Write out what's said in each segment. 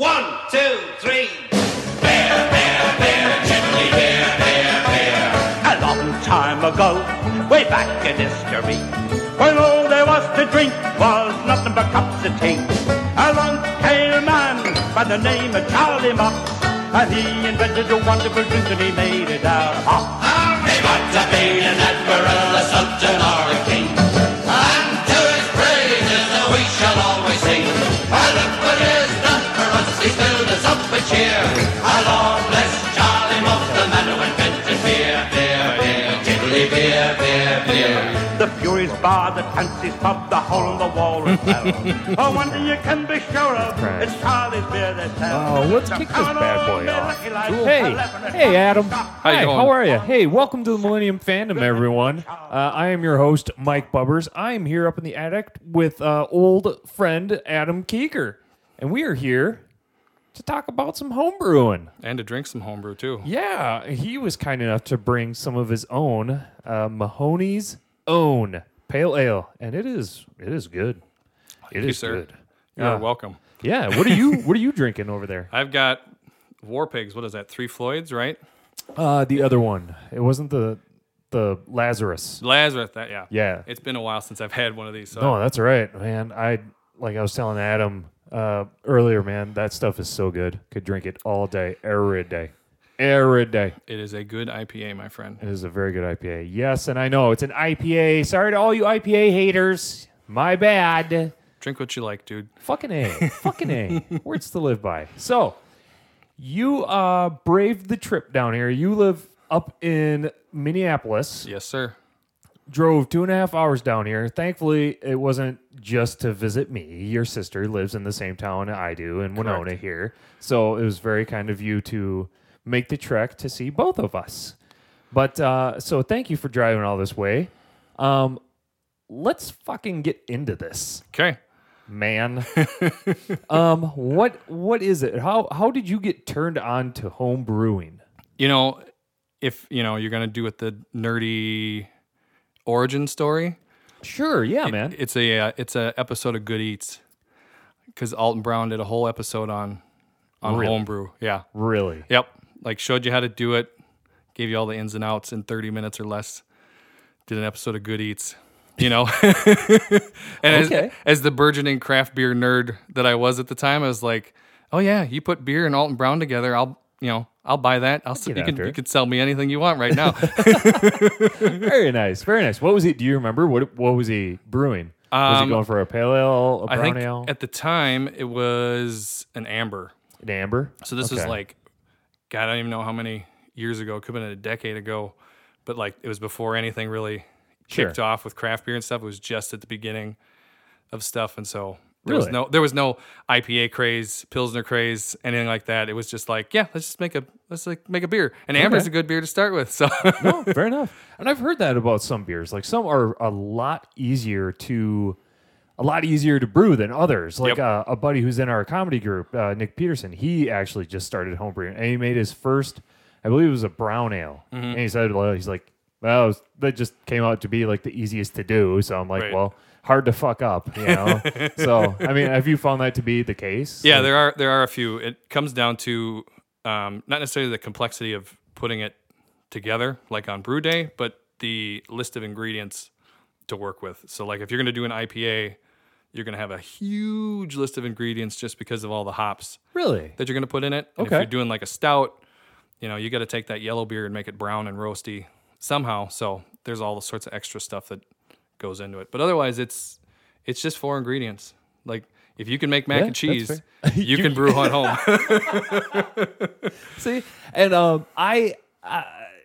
One, two, three. A long time ago, way back in history, when all there was to drink was nothing but cups of tea. Along came a man by the name of Charlie Mops, and he invented a wonderful drink and he made it out of hops. He might have been an admiral, a sultan, or a king. And to his praises we shall always sing. And look for up with cheer. And Lord bless Charlie Mops, the man who invented beer, beer, beer, tiddly beer, beer, beer. The Furies Bar, the Fancy's Pub, the hole in the wall as well. oh, one thing you can be sure of, Right. it's Charlie's beer they sell. Oh, let's So kick this bad boy off. lucky lads, Hey, hey, Adam. How Hi, you going? how are you? Hey, welcome to the Millennium Fandom, everyone. Uh, I am your host, Mike Bubbers. I am here up in the attic with uh, old friend Adam Kuecker, and we are here to talk about some homebrewing. and to drink some homebrew too. Yeah, he was kind enough to bring some of his own uh, Mahoney's own pale ale, and it is it is good. It you, is sir. good. You are Yeah. welcome. Yeah, what are you what are you drinking over there? I've got War Pigs. What is that? Three Floyds, right? Uh, the other one. It wasn't the the Lazarus. Lazarus. That yeah. Yeah. It's been a while since I've had one of these. So No, that's right, man. I like I was telling Adam uh, earlier, man. That stuff is so good. Could drink it all day, every day, every day. it is a good IPA, my friend. It is a very good IPA. Yes, and I know it's an IPA. Sorry to all you IPA haters. My bad. Drink what you like, dude. Fucking A. Fucking A. Words to live by. So, you uh braved the trip down here. You live up in Minneapolis. Yes, sir. Drove two and a half hours down here. Thankfully, it wasn't just to visit me. Your sister lives in the same town I do in Winona here. So it was very kind of you to make the trek to see both of us. But uh, so thank you for driving all this way. Um, let's fucking get into this Okay. man. um, what what is it? How how did you get turned on to home brewing? You know, if you know you're gonna do it the nerdy origin story, Sure, yeah, man. it's a uh, it's a episode of Good Eats because Alton Brown did a whole episode on on Really? homebrew. Yeah. really? Yep. Like showed you how to do it, gave you all the ins and outs in 30 minutes or less. Did an episode of Good Eats, you know. and Okay. as, as the burgeoning craft beer nerd that I was at the time, I was like, "Oh yeah, you put beer and Alton Brown together, I'll, you know, I'll buy that. I'll you can you can sell me anything you want right now." Very nice, very nice. What was he? Do you remember what what was he brewing? was he Um, going for a pale ale, a I brown think ale, at the time it was an amber. an amber? So this was like, God, I don't even know how many years ago. It could have been a decade ago, but like it was before anything really Sure. kicked off with craft beer and stuff. It was just at the beginning of stuff, and so there was no there was no IPA craze, Pilsner craze, anything like that. It was just like, yeah, let's just make a let's like make a beer, and amber's Okay. a good beer to start with. So no, fair enough. And I've heard that about some beers. Like some are a lot easier to, a lot easier to brew than others. Like Yep. uh, a buddy who's in our comedy group, uh, Nick Peterson. He actually just started homebrewing, and he made his first, I believe it was a brown ale. Mm-hmm. And he said, well, he's like, well, was- that just came out to be like the easiest to do. So I'm like, Right. well, hard to fuck up, you know. so I mean, have you found that to be the case? Yeah, Like- there are there are a few. It comes down to um, not necessarily the complexity of putting it together, like on brew day, but the list of ingredients to work with. So, like if you're going to do an IPA, you're going to have a huge list of ingredients just because of all the hops really. that you're going to put in it. And Okay. if you're doing like a stout, you know, you got to take that yellow beer and make it brown and roasty somehow. So there's all the sorts of extra stuff that goes into it. But otherwise, it's it's just four ingredients. Like if you can make mac Yeah, and cheese, you can brew at home. See, and um, I uh,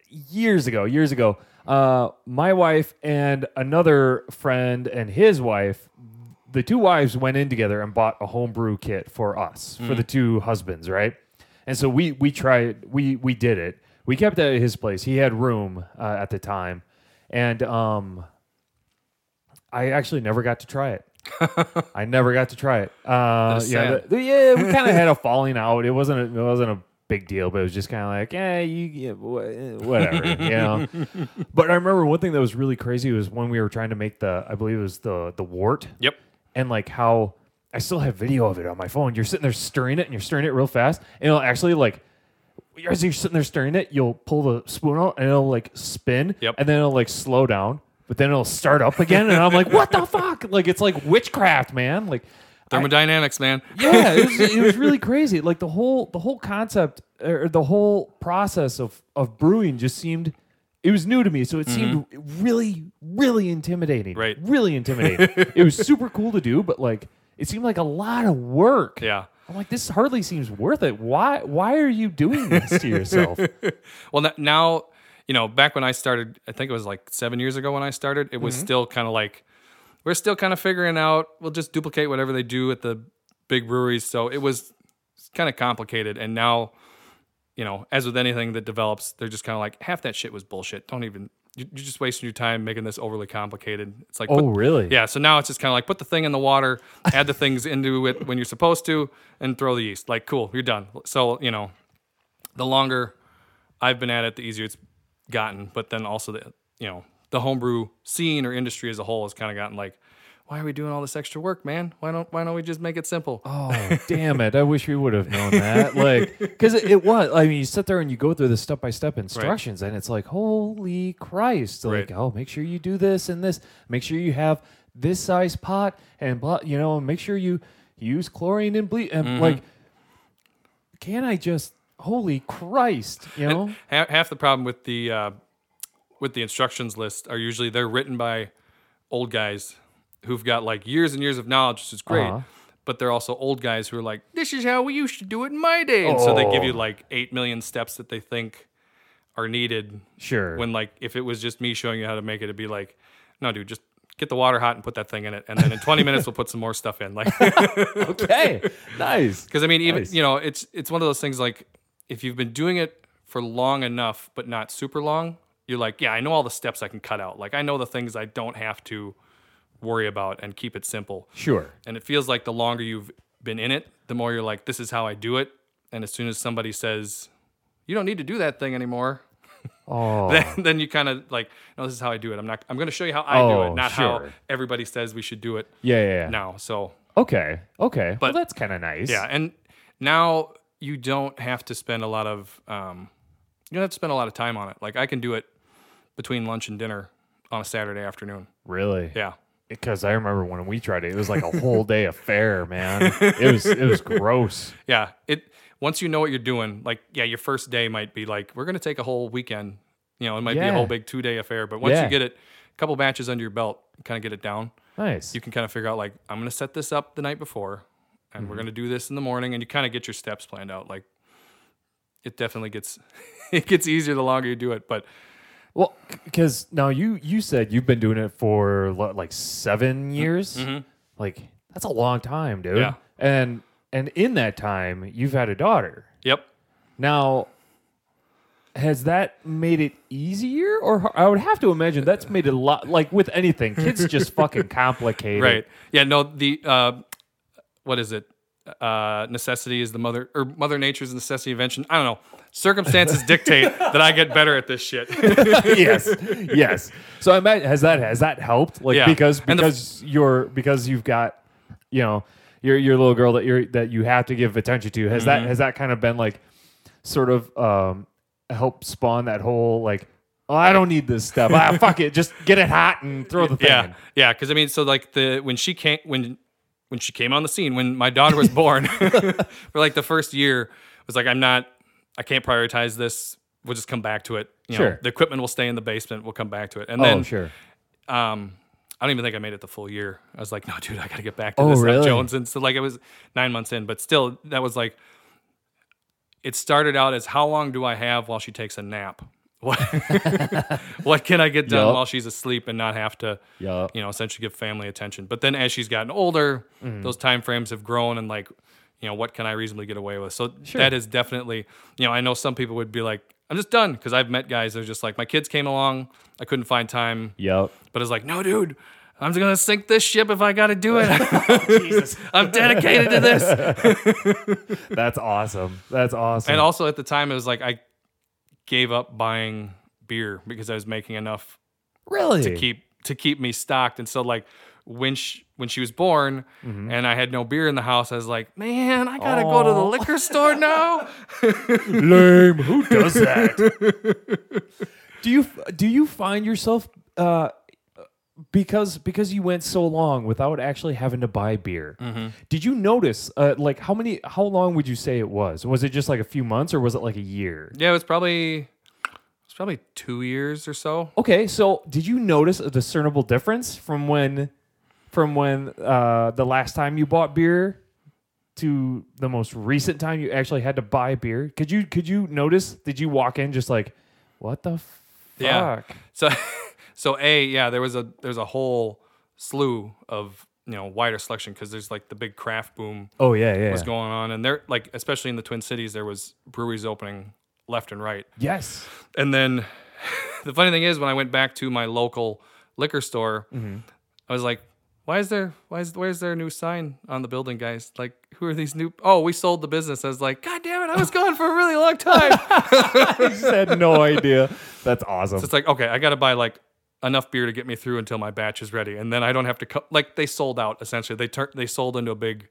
years ago, years ago, uh, my wife and another friend and his wife, the two wives went in together and bought a homebrew kit for us for the two husbands, right? And so we we tried, we we did it. We kept it at his place. He had room uh, at the time, and um, I actually never got to try it. I never got to try it. Uh, yeah, the- yeah, we kind of had a falling out. It wasn't. A, it wasn't a big deal, but it was just kind of like, yeah, you, yeah, wha- whatever, you know. But I remember one thing that was really crazy was when we were trying to make the, I believe it was the the wort. yep. and like how I still have video of it on my phone. You're sitting there stirring it, and you're stirring it real fast, and it'll actually like. As you're sitting there stirring it, you'll pull the spoon out and it'll like spin, Yep. and then it'll like slow down, but then it'll start up again, and I'm like, "What the fuck?" Like it's like witchcraft, man. Like Thermodynamics, man. yeah, it was, it was really crazy. Like the whole the whole concept or the whole process of of brewing just seemed it was new to me, so it seemed really really intimidating. Mm-hmm. Right. really intimidating. it was super cool to do, but like it seemed like a lot of work. Yeah. I'm like, this hardly seems worth it. Why why are you doing this to yourself? Well, n- now, you know, back when I started, I think it was like seven years ago when I started, it was Mm-hmm. still kind of like, we're still kind of figuring out, we'll just duplicate whatever they do at the big breweries. So it was kind of complicated. And now, you know, as with anything that develops, they're just kind of like, half that shit was bullshit. Don't even, you- you're just wasting your time making this overly complicated. It's like, oh, put- really? yeah, so now it's just kind of like put the thing in the water, add the things into it when you're supposed to, and throw the yeast. Like, cool, you're done. So, you know, the longer I've been at it, the easier it's gotten. But then also the, you know, the homebrew scene or industry as a whole has kind of gotten like, why are we doing all this extra work, man? Why don't why don't we just make it simple? Oh, damn it. I wish we would have known that. Like, because it, it was, I mean, you sit there and you go through the step by step instructions, and it's like, holy Christ. Like, Right. oh, make sure you do this and this. Make sure you have this size pot, and, blah, you know, make sure you use chlorine and bleach. And, mm-hmm. like, can I just, holy Christ, you know? half, half the problem with the uh, with the instructions list are usually they're written by old guys who've got like years and years of knowledge, which is great. Uh-huh. But they're also old guys who are like, "This is how we used to do it in my day," and so they give you Oh. like eight million steps that they think are needed. Sure. When like if it was just me showing you how to make it, it'd be like, "No, dude, just." Get the water hot and put that thing in it, and then in 20 minutes we'll put some more stuff in. Like, okay. nice. because I mean, even Nice. you know, it's it's one of those things like if you've been doing it for long enough, but not super long, you're like, yeah, I know all the steps I can cut out. Like I know the things I don't have to worry about and keep it simple. Sure. And it feels like the longer you've been in it, the more you're like, this is how I do it. And as soon as somebody says, you don't need to do that thing anymore, Oh. then, then you kind of like, no, this is how I do it. I'm not. I'm going to show you how I do Oh, it, not how everybody says we should do it yeah, yeah, yeah. now. So Okay. Okay. well, But- that's kind of nice. Yeah, and now you don't have to spend a lot of um, you don't have to spend a lot of time on it. Like I can do it between lunch and dinner on a Saturday afternoon. Really? Yeah, Because I remember when we tried it, it was like a whole day affair, man. It was it was gross. yeah. It once you know what you're doing, like yeah, your first day might be like we're gonna take a whole weekend. You know, it might be a whole big two day affair. But once Yeah. you get it, a couple batches under your belt, kind of get it down. Nice. You can kind of figure out like I'm gonna set this up the night before, and Mm-hmm. we're gonna do this in the morning, and you kind of get your steps planned out. Like it definitely gets it gets easier the longer you do it, but. well, because now you you said you've been doing it for like seven years. Like that's a long time, dude. Mm-hmm. Yeah. And and in that time, you've had a daughter. Yep. Now, has that made it easier, or I would have to imagine that's made it a lot. Like with anything, kids just fucking complicated. Right. Yeah. No. The uh, what is it? Uh, necessity is the mother, or Mother Nature's necessity invention. I don't know. Circumstances dictate that I get better at this shit. yes, yes. So I imagine has that has that helped? Like Yeah. because And the- because you're because you've got you know your your little girl that you're that you have to give attention to. Has Mm-hmm. that has that kind of been like sort of um help spawn that whole like oh I don't need this stuff ah fuck it just get it hot and throw the thing yeah. in. Yeah. Because I mean, so like the when she came when when she came on the scene when my daughter was born for like the first year was like I'm not I can't prioritize this. We'll just come back to it. You know, Sure. the equipment will stay in the basement. We'll come back to it. And Oh then sure. um I don't even think I made it the full year. I was like, no, dude, I got to get back to Oh, this really? Jones. And so like it was nine months in, but still that was like, it started out as how long do I have while she takes a nap? What, what can I get done Yup. while she's asleep and not have to, Yup. you know, essentially give family attention. But then as she's gotten older, Mm-hmm. those time frames have grown and like, you know, what can I reasonably get away with? So that is definitely, you know, I know some people would be like, I'm just done because I've met guys that are just like, my kids came along, I couldn't find time Yep. but it's like, no, dude, I'm just gonna sink this ship if I gotta do it. Jesus. I'm dedicated to this. That's awesome. That's awesome. And also at the time, it was like I gave up buying beer because I was making enough really to keep to keep me stocked. And so like when she when she was born, Mm-hmm. and I had no beer in the house. I was like, man, I gotta go to the liquor store now. Lame. Who does that? do you do you find yourself uh, because because you went so long without actually having to buy beer? Mm-hmm. Did you notice uh, like how many how long would you say it was? Was it just like a few months or was it like a year? yeah, it was probably it's probably two years or so. Okay, so did you notice a discernible difference from when from when uh, the last time you bought beer to the most recent time you actually had to buy beer? Could you could you notice? Did you walk in just like, what the fuck? Yeah. So, so a yeah, there was a there's a whole slew of you know wider selection because there's like the big craft boom Oh yeah, yeah. was yeah. going on, and there like especially in the Twin Cities there was breweries opening left and right, Yes. and then the funny thing is when I went back to my local liquor store, Mm-hmm. I was like. Why is there why is where's there a new sign on the building, guys? Like, who are these new? Oh, we sold the business. I was like, God damn it, I was gone for a really long time. I just had no idea. That's awesome. it's like, okay, I got to buy like enough beer to get me through until my batch is ready, and then I don't have to co- like they sold out essentially. They turned they sold into a big,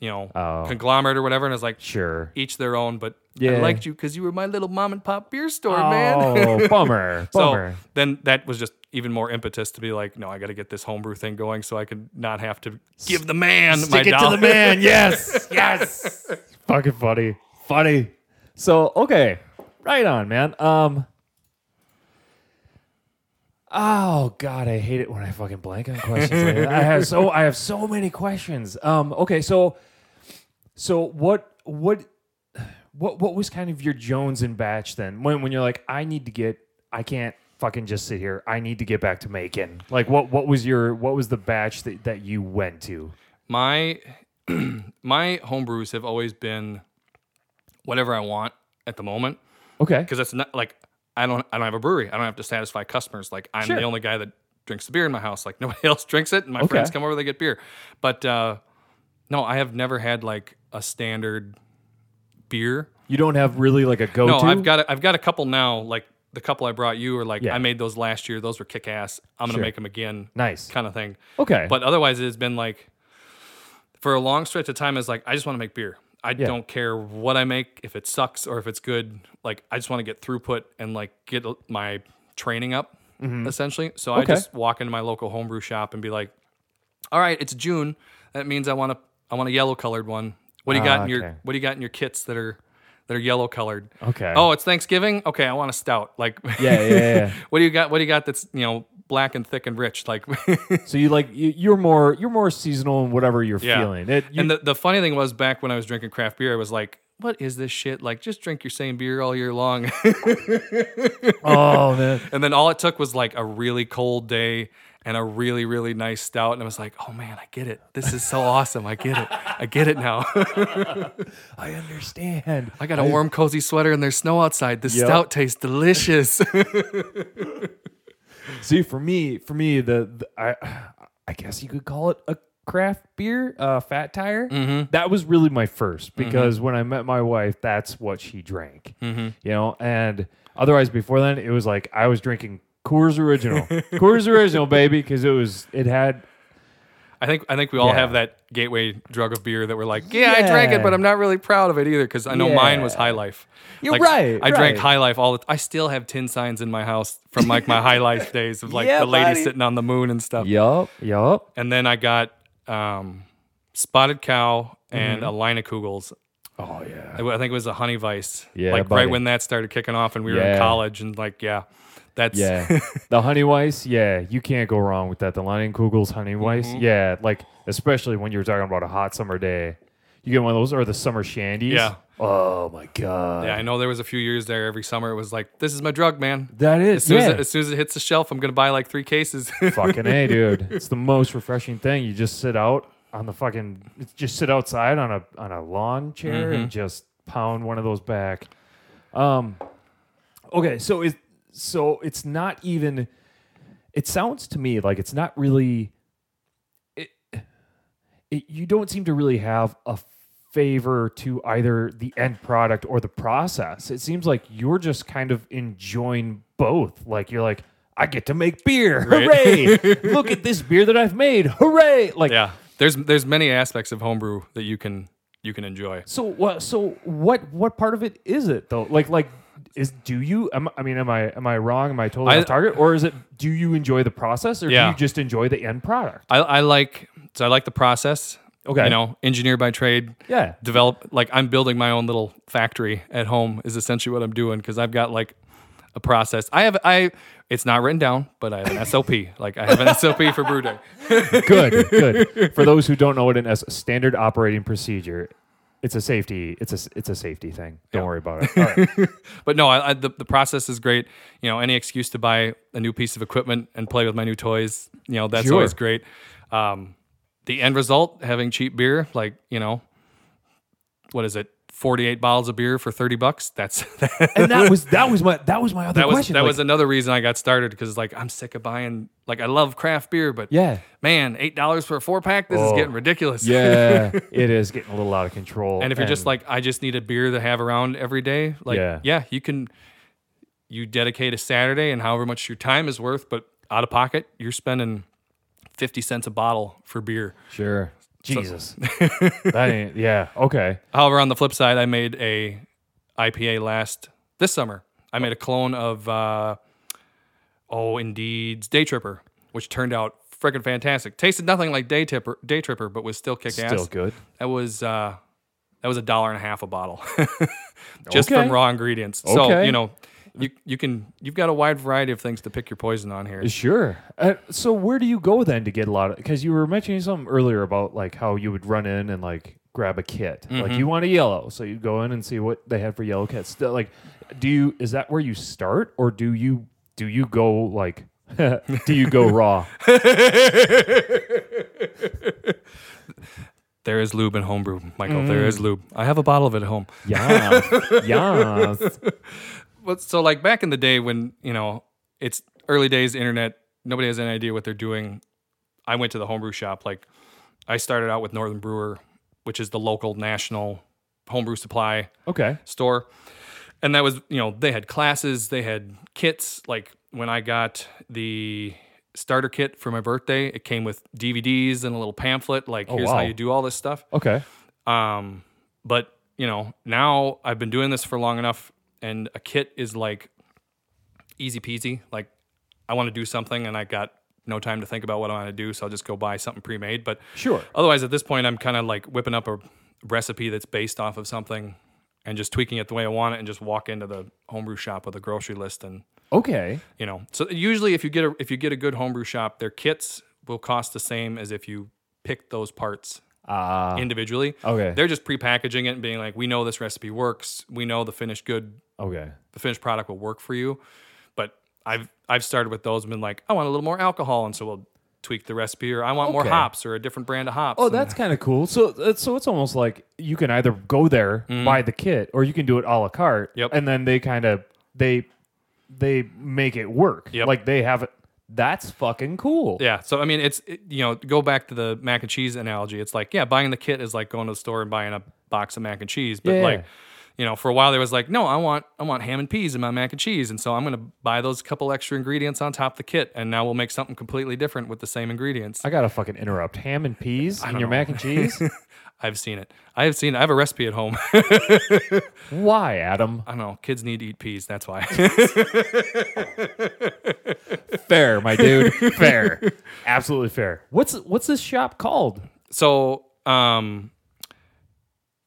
you know, Oh. conglomerate or whatever, and it's like sure. each their own. But Yeah. I liked you because you were my little mom and pop beer store, man. Oh, bummer. so then that was just even more impetus to be like, no, I got to get this homebrew thing going so I could not have to give the man my Stick it to the man. Yes. yes. Fucking funny. Funny. So, okay. Right on, man. Um Oh god, I hate it when I fucking blank on questions. like that. I have so I have so many questions. Um okay, so so what what what what was kind of your Jones and batch then? When when you're like I need to get I can't fucking just sit here. I need to get back to making. Like what what was your what was the batch that that you went to? my my homebrews have always been whatever I want at the moment. Okay. because that's not like I don't I don't have a brewery. I don't have to satisfy customers. Like I'm Sure. the only guy that drinks the beer in my house. Like nobody else drinks it, and my Okay. friends come over, they get beer. But uh, no, I have never had like a standard beer. You don't have really like a go No, to. I've got a, I've got a couple now. Like the couple I brought you, or like Yeah. I made those last year. Those were kick ass. I'm gonna Sure. make them again. Nice. kind of thing. Okay. But otherwise, it has been like for a long stretch of time. It's like I just want to make beer. I don't care what I make, if it sucks or if it's good. Like I just want to get throughput and like get my training up, essentially. So I Mm-hmm. Just walk into my local homebrew shop and be like, "All right, it's June. That means I want to I want a yellow colored one. What do you got Ah, in your okay. What do you got in your kits that are that are yellow colored? Okay. Oh, it's Thanksgiving. Okay, I want a stout. Like yeah, yeah, yeah. what do you got? What do you got that's you know black and thick and rich? Like so you like you, you're more you're more seasonal in whatever you're Yeah. feeling. It, you, and the, the funny thing was back when I was drinking craft beer, I was like, what is this shit? Like, just drink your same beer all year long. oh man. and then all it took was like a really cold day and a really, really nice stout. And I was like, oh man, I get it. This is so awesome. I get it. I get it now. I understand. I got a warm, cozy sweater and there's snow outside. The Yep. stout tastes delicious. See, for me, for me, the, the I, I guess you could call it a craft beer, uh, Fat Tire. Mm-hmm. That was really my first because when I met my wife, that's what she drank. Mm-hmm. You know, and otherwise before then, it was like I was drinking Coors Original, Coors Original, baby, because it was it had I think I think we all Yeah. have that gateway drug of beer that we're like, yeah, I drank it, but I'm not really proud of it either because I know mine was High Life. You're Like, right, I drank right. High Life all the. I still have tin signs in my house from like my High Life days of like Yeah, the lady buddy. sitting on the moon and stuff. yup, yup. And then I got um, Spotted Cow and a Leinenkugel's. Oh yeah. I I think it was a Honey Weiss. Yeah, like buddy. right when that started kicking off, and we were in college, and like yeah, that's Yeah, the honey weiss. Yeah, you can't go wrong with that. The Leinenkugel's honey weiss. Mm-hmm. Yeah, like especially when you're talking about a hot summer day, you get one of those or the summer shandies. Yeah. Oh my god. yeah. I know there was a few years there. Every summer it was like, this is my drug, man. That is. As soon, yeah. as, it, as soon as it hits the shelf, I'm gonna buy like three cases. fucking a, dude. It's the most refreshing thing. You just sit out on the fucking. Just sit outside on a on a lawn chair Mm-hmm. and just pound one of those back. Um. Okay, so it so it's not even. It sounds to me like it's not really. It, it you don't seem to really have a favor to either the end product or the process. It seems like you're just kind of enjoying both. Like you're like, I get to make beer. Hooray! Look at this beer that I've made. Hooray! Like Yeah, there's there's many aspects of homebrew that you can you can enjoy. So what? So what? What part of it is it though? Like like is do you? Am, I mean, am I am I wrong? Am I totally I- off target? Or is it? Do you enjoy the process, or Yeah. do you just enjoy the end product? I, I like so I like the process. Okay. you know, engineer by trade. Yeah. develop like I'm building my own little factory at home is essentially what I'm doing because I've got like a process. I have I it's not written down, but I have an SOP. like I have an SOP for brew day. Good, good. For those who don't know what an S standard operating procedure, it's a safety. It's a it's a safety thing. Don't worry about it. All right. But no, I, I, the the process is great. You know, any excuse to buy a new piece of equipment and play with my new toys, you know, that's Sure. always great. Um, the end result, having cheap beer, like you know, what is it? 48 bottles of beer for 30 bucks. That's and that was that was my that was my other that was question. that like, was another reason I got started because like I'm sick of buying like I love craft beer, but yeah, man, eight dollars for a four pack, this is Oh. getting ridiculous. yeah. it is getting a little out of control. and if you're just like I just need a beer to have around every day, like Yeah. yeah, you can you dedicate a Saturday and however much your time is worth, but out of pocket, you're spending fifty cents a bottle for beer. sure, Jesus, that ain't yeah. Okay, However, on the flip side, I made a IPA last this summer. I made a clone of uh, oh, Indeed's Day Tripper, which turned out freaking fantastic. Tasted nothing like Day Tripper, Day Tripper, but was still kick still ass. good. That was uh, that was a dollar and a half a bottle, just Okay. from raw ingredients. So you know, you you can you've got a wide variety of things to pick your poison on here. Sure. Uh, so where do you go then to get a lot of? Because you were mentioning something earlier about like how you would run in and like grab a kit. Like Mm-hmm. you want a yellow, so you go in and see what they had for yellow kits. Like, do you? Is that where you start, or do you do you go like? do you go raw? There is lube in homebrew, Michael. Mm. There is lube. I have a bottle of it at home. Yeah. yes. But so like back in the day when you know it's early days internet, nobody has any idea what they're doing. I went to the homebrew shop. Like I started out with Northern Brewer, which is the local national homebrew supply Okay. store, and that was you know they had classes, they had kits. Like when I got the starter kit for my birthday, it came with DVDs and a little pamphlet. Like here's how wow. you do all this stuff. Okay. Um, but you know, now I've been doing this for long enough, and a kit is like easy peasy. Like I want to do something, and I got no time to think about what I want to do, so I'll just go buy something pre-made. But Sure. otherwise, at this point, I'm kind of like whipping up a recipe that's based off of something, and just tweaking it the way I want it, and just walk into the homebrew shop with a grocery list, and Okay. you know. So usually, if you get a if you get a good homebrew shop, their kits will cost the same as if you pick those parts Ah. individually. okay. They're just prepackaging it and being like, we know this recipe works. We know the finished good, okay. the finished product will work for you. But I've I've started with those and been like, I want a little more alcohol, and so we'll tweak the recipe, or I want more hops or a different brand of hops. Oh, that's kind of cool. So, uh, so it's almost like you can either go there buy the kit, or you can do it a la carte. Yep. And then they kind of they they make it work. Yep. Like they have it. That's fucking cool. yeah. So I mean, it's it, you know, go back to the mac and cheese analogy. It's like, yeah, buying the kit is like going to the store and buying a box of mac and cheese. But Yeah. like, you know, for a while there was like, no, I want I want ham and peas in my mac and cheese, and so I'm gonna buy those couple extra ingredients on top of the kit, and now we'll make something completely different with the same ingredients. I gotta fucking interrupt. Ham and peas in your know. mac and cheese. I've seen it. I have seen. I have a recipe at home. Why, Adam? I don't know. Kids need to eat peas. That's why. Fair, my dude. fair. Absolutely fair. What's what's this shop called? so, um,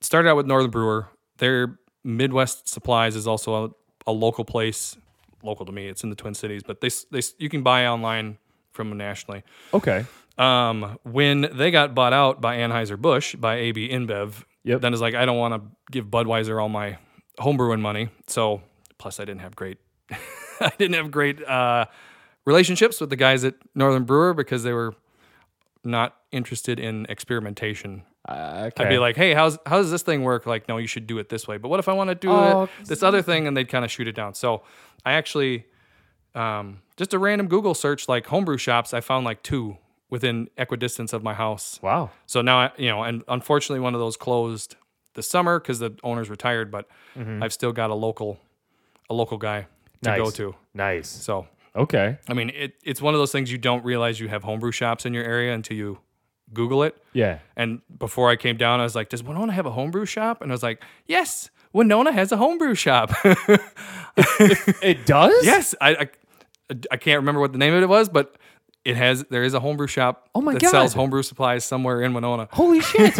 started out with Northern Brewer. Their Midwest Supplies is also a, a local place. Local to me, it's in the Twin Cities, but they they you can buy online from nationally. Okay. Um, when they got bought out by Anheuser Busch by AB InBev, Yep. then it's like I don't want to give Budweiser all my homebrewing money. So plus I didn't have great I didn't have great uh, relationships with the guys at Northern Brewer because they were not interested in experimentation. Uh, okay. I'd be like, "Hey, how's how does this thing work?" Like, no, you should do it this way. But what if I want to do Oh, it this other thing? And they'd kind of shoot it down. So I actually, um, just a random Google search, like homebrew shops, I found like two within equidistance of my house. wow. So now, I, you know, and unfortunately, one of those closed this summer because the owner's retired. But I've still got a local, a local guy to Nice. go to. Nice. So Okay. I mean, it, it's one of those things you don't realize you have homebrew shops in your area until you Google it. Yeah. And before I came down, I was like, "Does Winona have a homebrew shop?" And I was like, "Yes, Winona has a homebrew shop." It does? yes, I, I I can't remember what the name of it was, but it has there is a homebrew shop Oh my that sells homebrew supplies somewhere in Winona. Holy shit.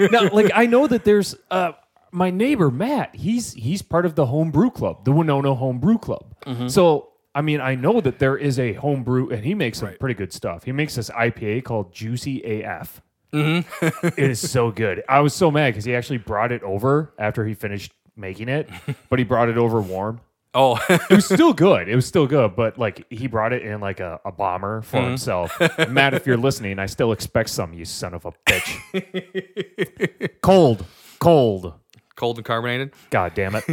now, like I know that there's uh my neighbor Matt, he's he's part of the homebrew club, the Winona Homebrew Club. Mm-hmm. So I mean, I know that there is a homebrew, and he makes some Right. pretty good stuff. He makes this IPA called Juicy AF. Mm-hmm. it is so good. I was so mad because he actually brought it over after he finished making it, but he brought it over warm. Oh, It was still good. It was still good, but like he brought it in like a, a bomber for Mm-hmm. himself. Matt, if you're listening, I still expect some, you son of a bitch. cold, cold. cold and carbonated. God damn it.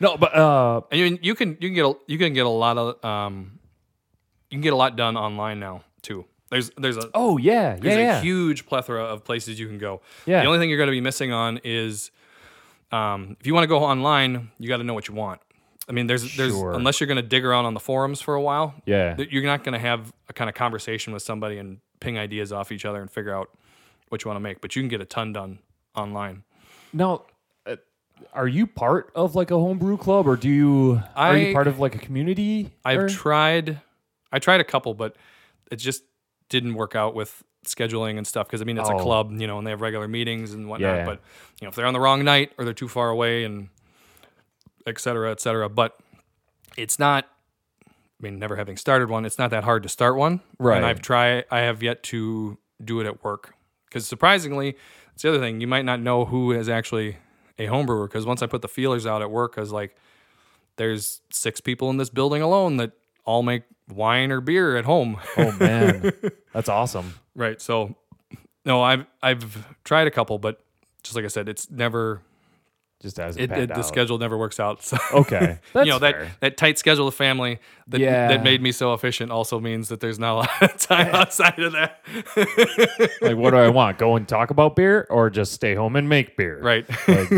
No, but uh, And you, you can you can get a, you can get a lot of um you can get a lot done online now too. There's there's a oh yeah, yeah, there's yeah. a huge plethora of places you can go. Yeah. The only thing you're going to be missing on is um, if you want to go online, you got to know what you want. I mean, there's there's Sure. unless you're going to dig around on the forums for a while, Yeah. you're not going to have a kind of conversation with somebody and ping ideas off each other and figure out what you want to make. But you can get a ton done online. now, are you part of like a homebrew club, or do you are you part of like a community? I've or- tried, I tried a couple, but it just didn't work out with scheduling and stuff. Because I mean, it's Oh. a club, you know, and they have regular meetings and whatnot. Yeah. But you know, if they're on the wrong night or they're too far away and et cetera, et cetera. But it's not. I mean, never having started one, it's not that hard to start one. Right. And I've tried. I have yet to do it at work because surprisingly, it's the other thing. You might not know who is actually a home brewer because once I put the feelers out at work, I was like, there's six people in this building alone that all make wine or beer at home. Oh man, that's awesome. right. So no, I've I've tried a couple, but just like I said, it's never Just as it, it, the schedule never works out. So Okay, that's you know fair. that that tight schedule of family that Yeah. that made me so efficient also means that there's not a lot of time outside of that. like, what do I want? Go and talk about beer, or just stay home and make beer? Right. Like,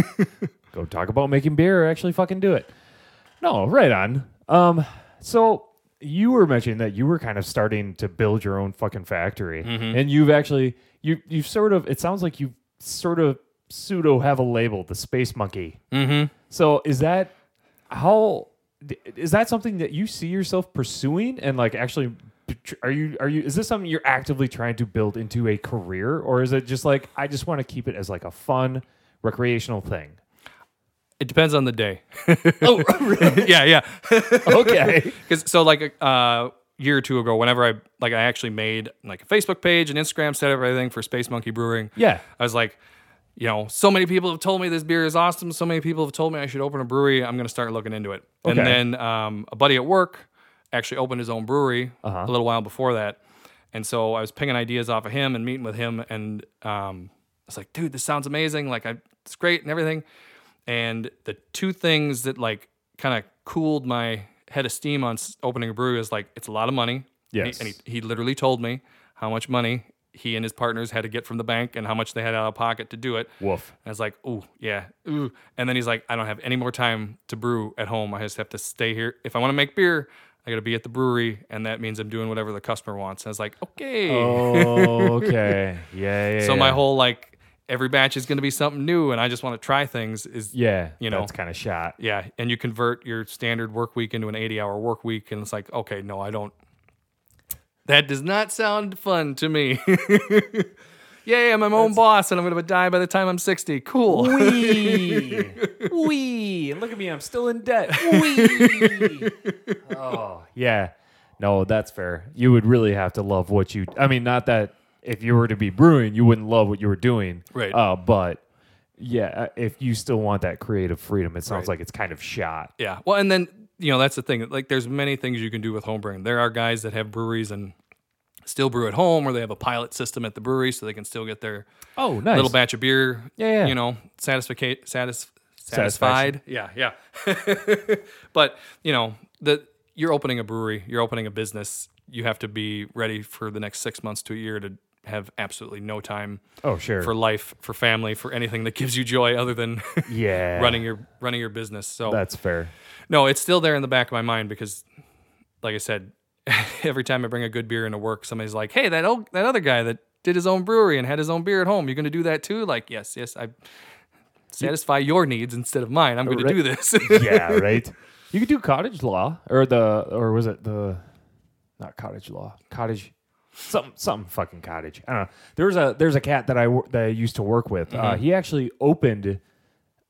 go talk about making beer, or actually fucking do it. No, right on. Um, so you were mentioning that you were kind of starting to build your own fucking factory, Mm-hmm. and you've actually you you've sort of it sounds like you've sort of pseudo have a label, the Space Monkey. mm-hmm. So is that how is that something that you see yourself pursuing and like actually are you are you is this something you're actively trying to build into a career or is it just like I just want to keep it as like a fun recreational thing? It depends on the day. Oh, really? yeah, yeah. okay. Because so like a uh, year or two ago, whenever I like I actually made like a Facebook page and Instagram set up everything for Space Monkey Brewing. Yeah. I was like, you know, so many people have told me this beer is awesome. So many people have told me I should open a brewery. I'm going to start looking into it. And then um, a buddy at work actually opened his own brewery Uh-huh. a little while before that. And so I was pinging ideas off of him and meeting with him. And um, I was like, dude, this sounds amazing. Like, I, it's great and everything. And the two things that like kind of cooled my head of steam on s- opening a brewery is like, it's a lot of money. And he- Yes. And he, he literally told me how much money he and his partners had to get from the bank and how much they had out of pocket to do it. Woof. I was like, ooh, yeah, ooh. And then he's like, I don't have any more time to brew at home. I just have to stay here. If I want to make beer, I got to be at the brewery, and that means I'm doing whatever the customer wants. And I was like, okay. Oh, okay. Yeah, yeah. so my whole like, every batch is going to be something new, and I just want to try things. Is yeah, you know. that's kind of shot. yeah, and you convert your standard work week into an 80 hour work week, and it's like, okay, no, I don't. That does not sound fun to me. Yay, I'm my own boss, and I'm going to die by the time I'm 60. Cool. Wee, wee. Look at me, I'm still in debt. Wee. oh yeah, no, that's fair. You would really have to love what you. I mean, not that if you were to be brewing, you wouldn't love what you were doing, Right. Uh, but yeah, if you still want that creative freedom, it sounds Right. like it's kind of shot. Yeah. Well, and then you know that's the thing. Like, there's many things you can do with home brewing. There are guys that have breweries and still brew at home, or they have a pilot system at the brewery, so they can still get their Oh, nice. little batch of beer. Yeah, yeah. You know, satisfica- satis- satisfied. Yeah, yeah. but you know, the you're opening a brewery, you're opening a business. You have to be ready for the next six months to a year to have absolutely no time Oh, sure. for life, for family, for anything that gives you joy other than yeah, running your running your business. So That's fair. no, it's still there in the back of my mind because like I said, every time I bring a good beer into work, somebody's like, "Hey, that old, that other guy that did his own brewery and had his own beer at home, you're going to do that too?" Like, yes, yes, I satisfy your needs instead of mine. I'm going to do this. yeah, right. You could do cottage law or the or was it the not cottage law cottage something something fucking cottage. I don't know. There's a there's a cat that I that I used to work with. Uh, he actually opened.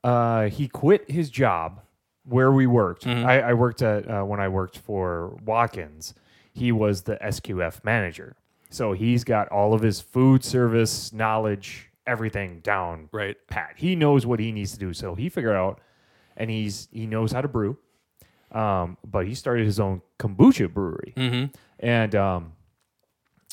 Uh, he quit his job where we worked. I, I worked at uh, when I worked for Watkins. He was the SQF manager, so he's got all of his food service knowledge, everything down right. pat. He knows what he needs to do. So he figured out, and he's he knows how to brew. Um, but he started his own kombucha brewery, and um,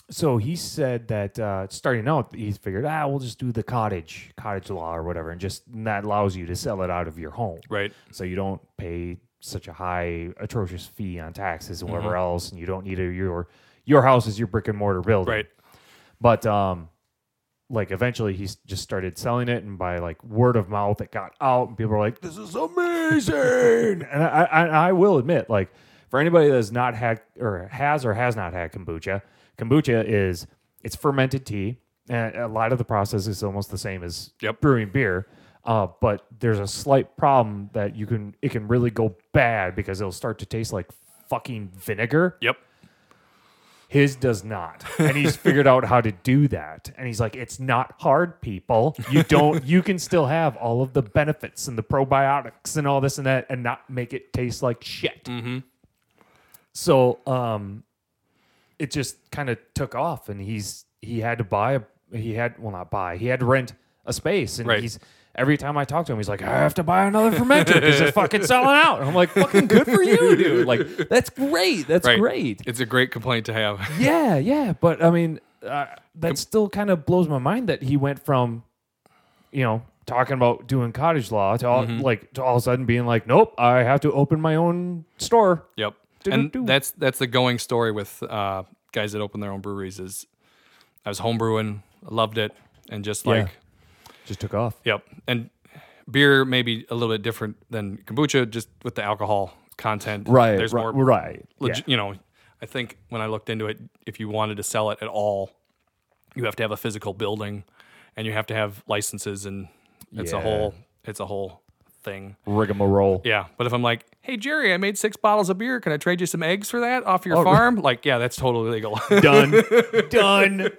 so he said that uh, starting out, he figured, ah, we'll just do the cottage cottage law or whatever, and just and that allows you to sell it out of your home, Right. so you don't pay such a high atrocious fee on taxes and whatever else, and you don't need a your your house is your brick and mortar building, Right. but um, like eventually he just started selling it, and by like word of mouth, it got out, and people were like, "This is amazing!" and I, I, I will admit, like for anybody that has not had or has or has not had kombucha, kombucha is it's fermented tea, and a lot of the process is almost the same as Yep. brewing beer. Uh, but there's a slight problem that you can it can really go bad because it'll start to taste like fucking vinegar. Yep. His does not. And he's figured out how to do that. And he's like, it's not hard, people. You don't, you can still have all of the benefits and the probiotics and all this and that and not make it taste like shit. Mm-hmm. So, um, it just kind of took off and he's, he had to buy a, he had, well, not buy, he had to rent a space. And Right. he's, every time I talk to him, he's like, I have to buy another fermenter because it's fucking selling out. And I'm like, fucking good for you, dude. Like, that's great. That's Right. great. It's a great complaint to have. Yeah, yeah, but I mean, uh, that still kind of blows my mind that he went from, you know, talking about doing cottage law to all like to all of a sudden being like, nope, I have to open my own store. Yep. And that's that's the going story with uh, guys that open their own breweries. Is I was homebrewing, I loved it, and just Yeah. like Just took off. Yep. And beer may be a little bit different than kombucha, just with the alcohol content. Right, There's right, more, right. legi- yeah. you know, I think when I looked into it, if you wanted to sell it at all, you have to have a physical building and you have to have licenses and it's a whole, it's a whole thing. Rigmarole. Yeah. But if I'm like, hey, Jerry, I made six bottles of beer. Can I trade you some eggs for that off your Oh, farm? Like, yeah, that's totally legal. Done. Done.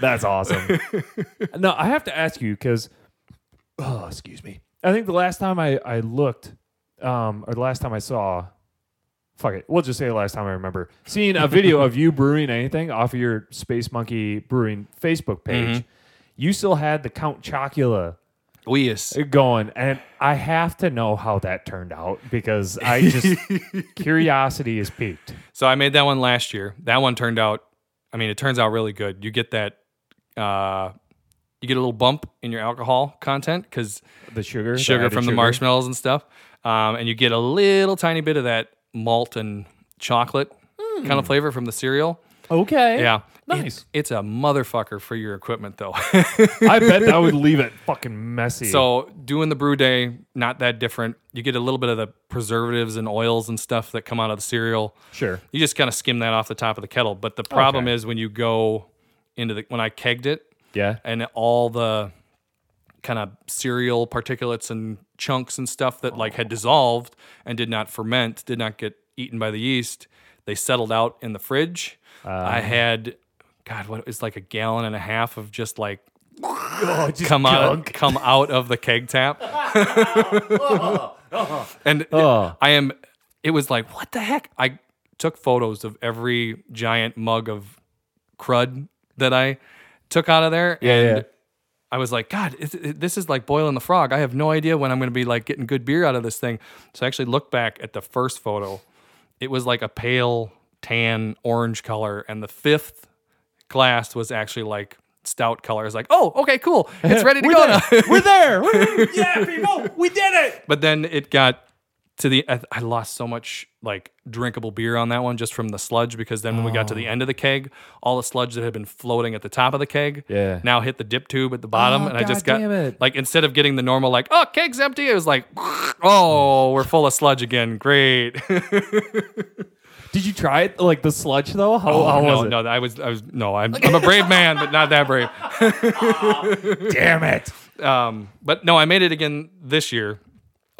That's awesome. no, I have to ask you because, oh, excuse me. I think the last time I, I looked, um, or the last time I saw, fuck it, we'll just say the last time I remember seeing a video of you brewing anything off of your Space Monkey Brewing Facebook page. You still had the Count Chocula we is. going, and I have to know how that turned out because I just curiosity is peaked. So I made that one last year. That one turned out, I mean, it turns out really good. You get that, uh, you get a little bump in your alcohol content because The sugar, sugar added from the sugar. marshmallows and stuff. Um, and you get a little tiny bit of that malt and chocolate kind of flavor from the cereal. Okay. Yeah. Nice. It- it's a motherfucker for your equipment, though. I bet that would leave it fucking messy. so doing the brew day, not that different. You get a little bit of the preservatives and oils and stuff that come out of the cereal. sure. You just kind of skim that off the top of the kettle. But the problem Okay. is when you go into the when I kegged it Yeah. and all the kind of cereal particulates and chunks and stuff that like had dissolved and did not ferment, did not get eaten by the yeast, they settled out in the fridge. I um, had God, what it's like a gallon and a half of just like Oh, just come out come out of the keg tap. Uh-huh. and Oh. I am it was like what the heck? I took photos of every giant mug of crud that I took out of there Yeah, and yeah. I was like, God, it, it- this is like boiling the frog. I have no idea when I'm going to be like getting good beer out of this thing. So I actually looked back at the first photo. It was like a pale tan orange color, and the fifth glass was actually like stout color. I was like, oh, okay, cool. It's ready to We're go there. We're there. We're- yeah, people, we did it. but then it got to the I, I lost so much like drinkable beer on that one just from the sludge because then when we got to the end of the keg all the sludge that had been floating at the top of the keg Yeah. now hit the dip tube at the bottom Oh, and i just got it. like instead of getting the normal like oh keg's empty it was like oh we're full of sludge again great Did you try it like the sludge though? How, how Oh, no, was it? no, I was, I was, no, I'm, I'm a brave man, but not that brave. Damn it. Um, but no, I made it again this year.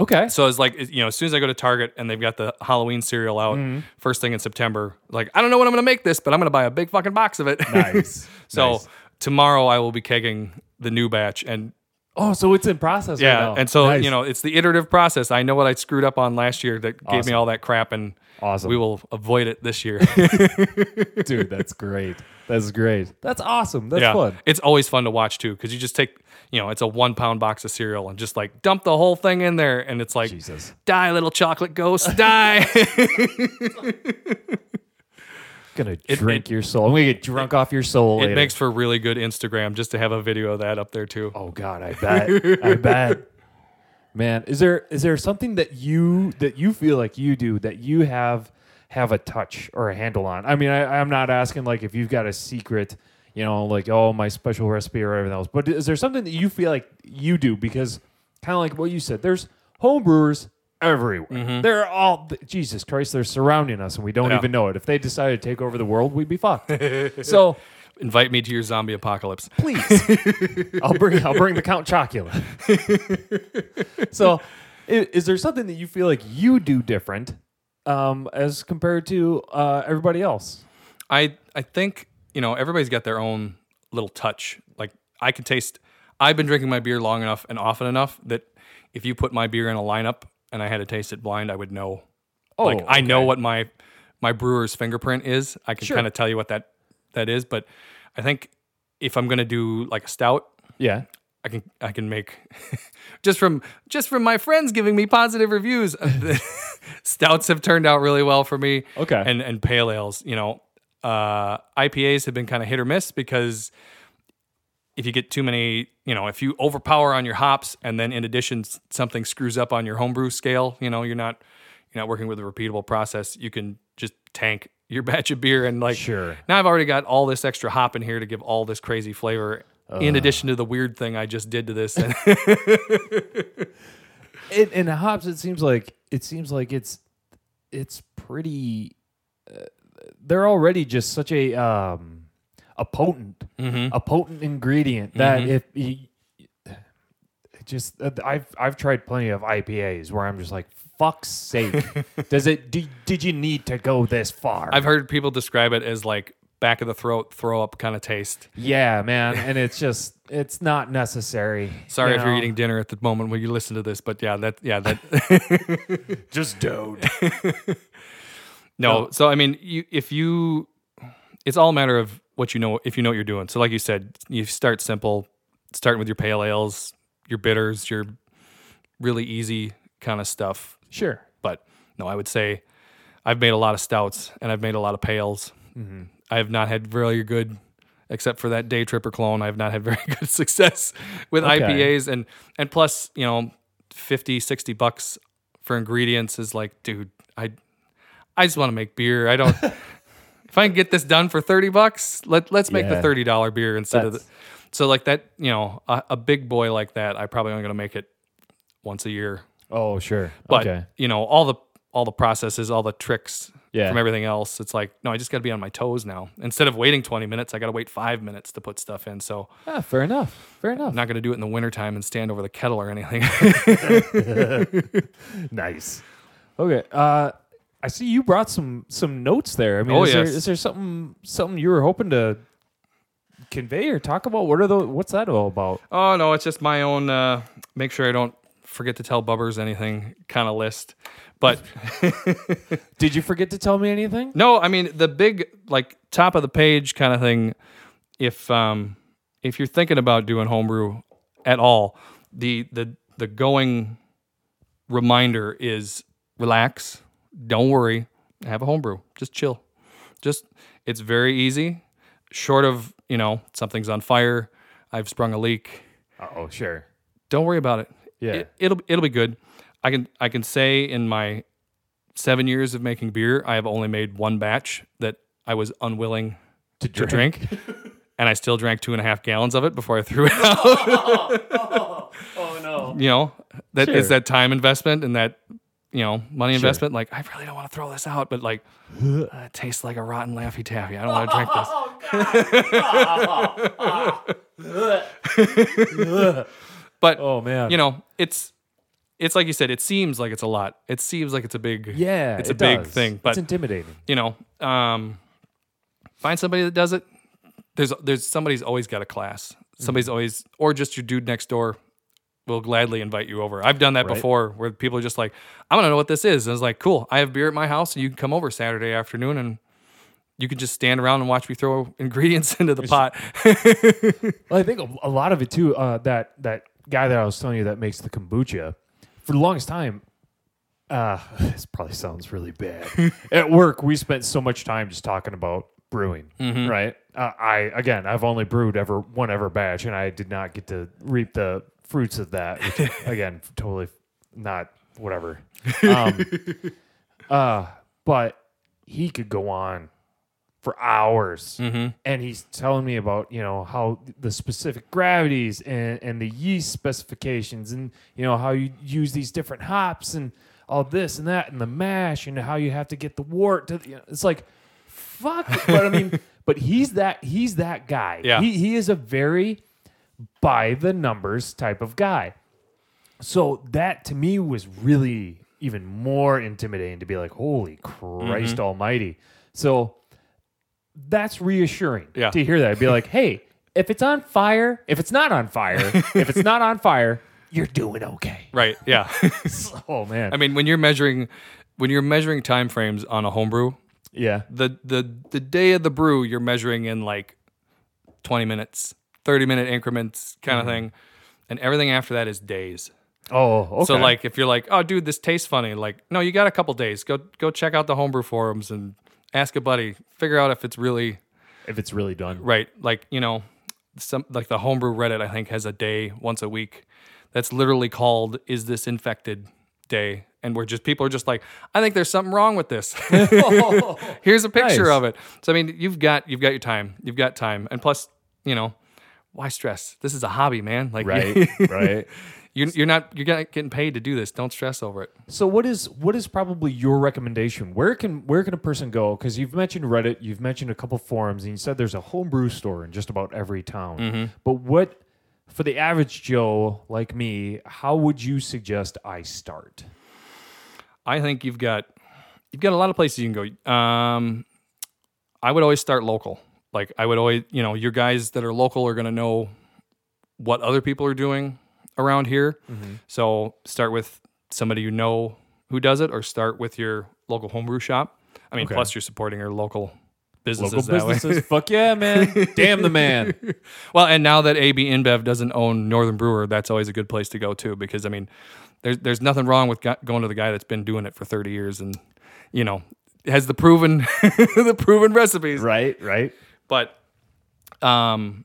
Okay. So it's like, you know, as soon as I go to Target and they've got the Halloween cereal out Mm-hmm. first thing in September, like, I don't know when I'm going to make this, but I'm going to buy a big fucking box of it. Nice. so Nice. tomorrow I will be kegging the new batch. And Oh, so it's in process. yeah, right now. and so, Nice. you know, it's the iterative process. I know what I screwed up on last year that gave me all that crap, and Awesome. we will avoid it this year. dude, that's great. That's great. That's awesome. That's yeah. fun. It's always fun to watch too, because you just take, you know, it's a one pound box of cereal and just like dump the whole thing in there, and it's like, Jesus. die, little chocolate ghost, die. Gonna drink your soul. I'm gonna get drunk off your soul. it later. makes for really good Instagram just to have a video of that up there too. Oh God, I bet. I bet. Man, is there is there something that you that you feel like you do that you have have a touch or a handle on? I mean, I, I'm not asking like if you've got a secret, you know, like oh my special recipe or everything else. But is there something that you feel like you do? Because kind of like what you said, there's home brewers everywhere. Mm-hmm. They're all Jesus Christ. They're surrounding us, and we don't Yeah. even know it. If they decided to take over the world, we'd be fucked. so Invite me to your zombie apocalypse. please. I'll bring I'll bring the Count Chocula. so, is, is there something that you feel like you do different um, as compared to uh, everybody else? I I think you know everybody's got their own little touch. Like I can taste. I've been drinking my beer long enough and often enough that if you put my beer in a lineup and I had to taste it blind, I would know. Oh, like I know what my my brewer's fingerprint is. I can Sure. kind of tell you what that that is. But I think if I'm gonna do like a stout, Yeah. I can I can make just from just from my friends giving me positive reviews. stouts have turned out really well for me. Okay. And and pale ales, you know, uh, IPAs have been kind of hit or miss because if you get too many, you know, if you overpower on your hops and then in addition something screws up on your homebrew scale, you know, you're not you're not working with a repeatable process. You can just tank your batch of beer and like Sure. now I've already got all this extra hop in here to give all this crazy flavor. In addition to the weird thing I just did to this, and In, in hops, it seems like it seems like it's it's pretty. Uh, they're already just such a um, a potent a potent ingredient that if you, just uh, I've I've tried plenty of IPAs where I'm just like fuck's sake. Does it do, did you need to go this far? I've heard people describe it as like back of the throat throw up kind of taste. yeah man and it's just it's not necessary Sorry you if you're eating dinner at the moment when you listen to this, but yeah, that yeah that just don't no. So I mean, you if you, it's all a matter of what you know. If you know what you're doing. So like you said, you start simple, starting with your pale ales, your bitters, your really easy kind of stuff. sure But no, I would say I've made a lot of stouts and I've made a lot of pales. Mm-hmm. I have not had very good, except for that day tripper clone. I have not had very good success with Okay. IPAs and and plus, you know, 50, 60 bucks for ingredients is like, dude, I I just want to make beer. I don't. if I can get this done for thirty bucks, let let's make Yeah. the thirty dollar beer instead of the. That's- So like that, you know, a, a big boy like that, I probably only gonna make it once a year. oh sure But okay you know, all the all the processes, all the tricks Yeah. from everything else, it's like, no, I just got to be on my toes now. Instead of waiting 20 minutes, I got to wait five minutes to put stuff in. So yeah, fair enough fair enough I'm not going to do it in the wintertime and stand over the kettle or anything. Nice. Okay. Uh, I see you brought some some notes there. I mean, Oh, is, there, yes. is there something something you were hoping to convey or talk about? What are those? What's that all about? oh, no, it's just my own, uh, make sure I don't forget to tell Bubbers anything kind of list. But Did you forget to tell me anything? No, I mean the big like top of the page kind of thing. If um if you're thinking about doing homebrew at all, the the the going reminder is relax, don't worry, have a homebrew, just chill, just it's very easy. Short of you know something's on fire, I've sprung a leak. Oh, sure. Don't worry about it. Yeah. It, it'll it'll be good. I can I can say in my seven years of making beer, I have only made one batch that I was unwilling To to drink, and I still drank two and a half gallons of it before I threw it out. Oh no. you know, that is Sure. that time investment and that you know, money investment. Like, I really don't want to throw this out, but like, uh, it tastes like a rotten Laffy Taffy. I don't want to drink this. But Oh man. you know, it's it's like you said. It seems like it's a lot. It seems like it's a big yeah, It's a it big thing, but it's intimidating. you know, um, find somebody that does it. There's there's somebody's always got a class. Somebody's Mm-hmm. always or just your dude next door will gladly invite you over. I've done that Right. before where people are just like, I want to know what this is. And it's like, cool. I have beer at my house, and you can come over Saturday afternoon and. You can just stand around and watch me throw ingredients into the pot. Well, I think a, a lot of it too. Uh, that that guy that I was telling you that makes the kombucha for the longest time. Uh, this probably sounds really bad. At work, we spent so much time just talking about brewing, Mm-hmm. right? Uh, I again, I've only brewed ever one ever batch, and I did not get to reap the fruits of that. Which, again, totally not whatever. Um, uh, but he could go on for hours and he's telling me about you know how the specific gravities and, and the yeast specifications and you know how you use these different hops and all this and that and the mash and how you have to get the wort to you know, it's like fuck but i mean but he's that he's that guy Yeah. he, he is a very by the numbers type of guy so that to me was really even more intimidating to be like, holy Christ Mm-hmm. almighty. So that's reassuring Yeah. to hear that. I'd Be like, hey, if it's on fire, if it's not on fire, if it's not on fire, you're doing okay. right. Yeah. Oh man. I mean, when you're measuring when you're measuring time frames on a homebrew, yeah. the the the day of the brew you're measuring in like 20 minutes 30 minute increments kind Mm-hmm. of thing and everything after that is days Oh, okay. so like if you're like oh dude this tastes funny like no you got a couple days go go check out the homebrew forums and ask a buddy figure out if it's really if it's really done. right like you know some like the homebrew reddit i think has a day once a week that's literally called is this infected day and where just people are just like i think there's something wrong with this here's a picture Nice. of it so i mean you've got you've got your time you've got time and plus you know why stress this is a hobby man like Right. right. You're, you're not you're not getting paid to do this don't stress over it So what is what is probably your recommendation? Where can where can a person go? Because you've mentioned Reddit, you've mentioned a couple forums, and you said there's a homebrew store in just about every town. Mm-hmm. But what for the average Joe like me, how would you suggest I start? I think you've got you've got a lot of places you can go. Um, I would always start local. Like I would always, you know, your guys that are local are going to know what other people are doing around here. So start with somebody you know who does it, or start with your local homebrew shop. I mean, Okay. plus you're supporting your local businesses Local that way. businesses, fuck yeah, man! Damn the man. Well, and now that AB InBev doesn't own Northern Brewer, that's always a good place to go too. Because I mean, there's there's nothing wrong with going to the guy that's been doing it for 30 years and you know has the proven the proven recipes. Right, right. But um,